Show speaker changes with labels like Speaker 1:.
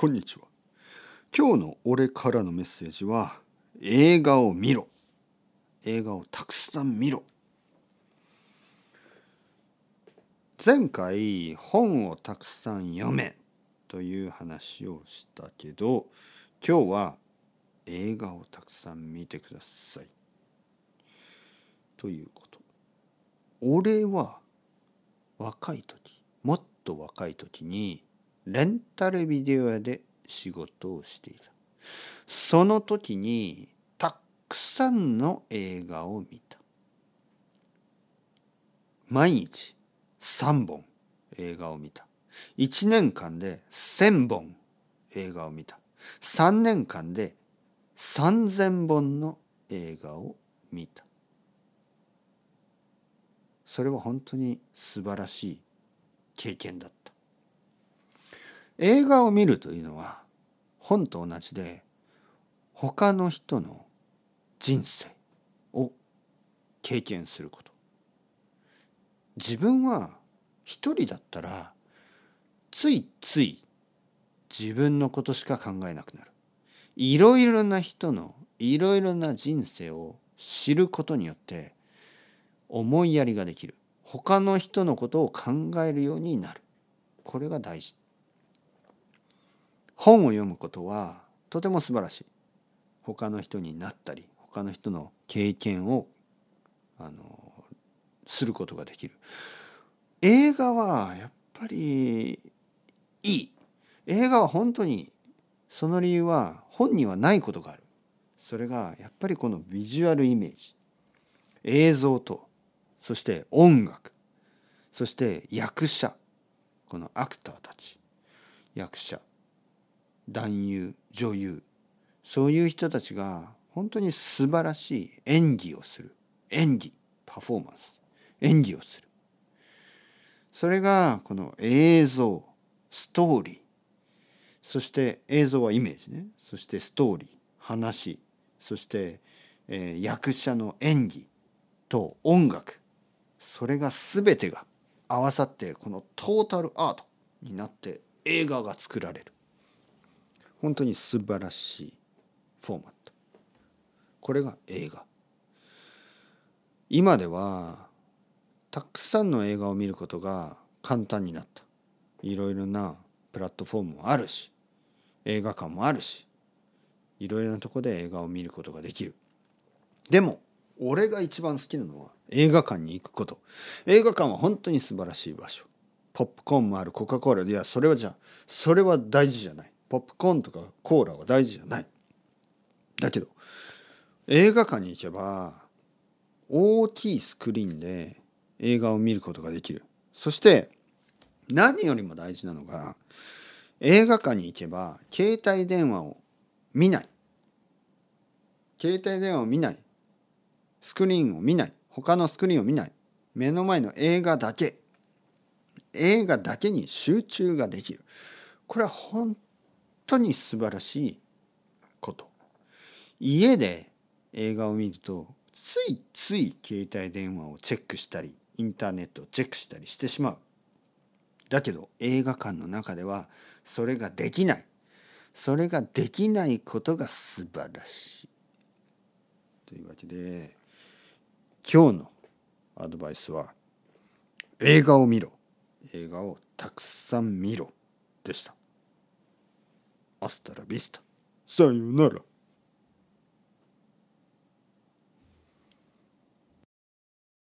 Speaker 1: こんにちは。今日の俺からのメッセージは映画を見ろ。映画をたくさん見ろ。前回本をたくさん読めという話をしたけど今日は映画をたくさん見てください。ということ。俺は若い時もっと若い時にレンタルビデオ屋で仕事をしていた。その時にたくさんの映画を見た。毎日3本映画を見た。1年間で1,000本映画を見た。3年間で3,000本の映画を見た。それは本当に素晴らしい経験だった。映画を見るというのは本と同じで他の人の人生を経験すること。自分は一人だったらついつい自分のことしか考えなくなる。いろいろな人のいろいろな人生を知ることによって思いやりができる。他の人のことを考えるようになる。これが大事。本を読むことはとても素晴らしい。他の人になったり他の人の経験をあのすることができる。映画はやっぱりいい。映画は本当にその理由は本にはないことがある。それがやっぱりこのビジュアルイメージ。映像とそして音楽。そして役者。このアクターたち。役者。男優女優。そういう人たちが本当に素晴らしい演技をする。演技パフォーマンス。演技をする。それがこの映像ストーリー。そして映像はイメージね。そしてストーリー話。そして、えー、役者の演技と音楽。それが全てが合わさってこのトータルアートになって映画が作られる。本当に素晴らしいフォーマットこれが映画。今ではたくさんの映画を見ることが簡単になった。いろいろなプラットフォームもあるし映画館もあるしいろいろなとこで映画を見ることができる。でも俺が一番好きなのは映画館に行くこと。映画館は本当に素晴らしい場所。ポップコーンもあるコカ・コーラ。いやそれはじゃあそれは大事じゃない。ポップコーンとかコーラは大事じゃない。だけど映画館に行けば大きいスクリーンで映画を見ることができる。そして何よりも大事なのが映画館に行けば携帯電話を見ない。携帯電話を見ない。スクリーンを見ない。他のスクリーンを見ない。目の前の映画だけ。映画だけに集中ができる。これは本当に素晴らしいこと。家で映画を見るとついつい携帯電話をチェックしたりインターネットをチェックしたりしてしまう。だけど映画館の中ではそれができない。それができないことが素晴らしい。というわけで今日のアドバイスは映画を見ろ。映画をたくさん見ろ。でした。アスタラビスタさよなら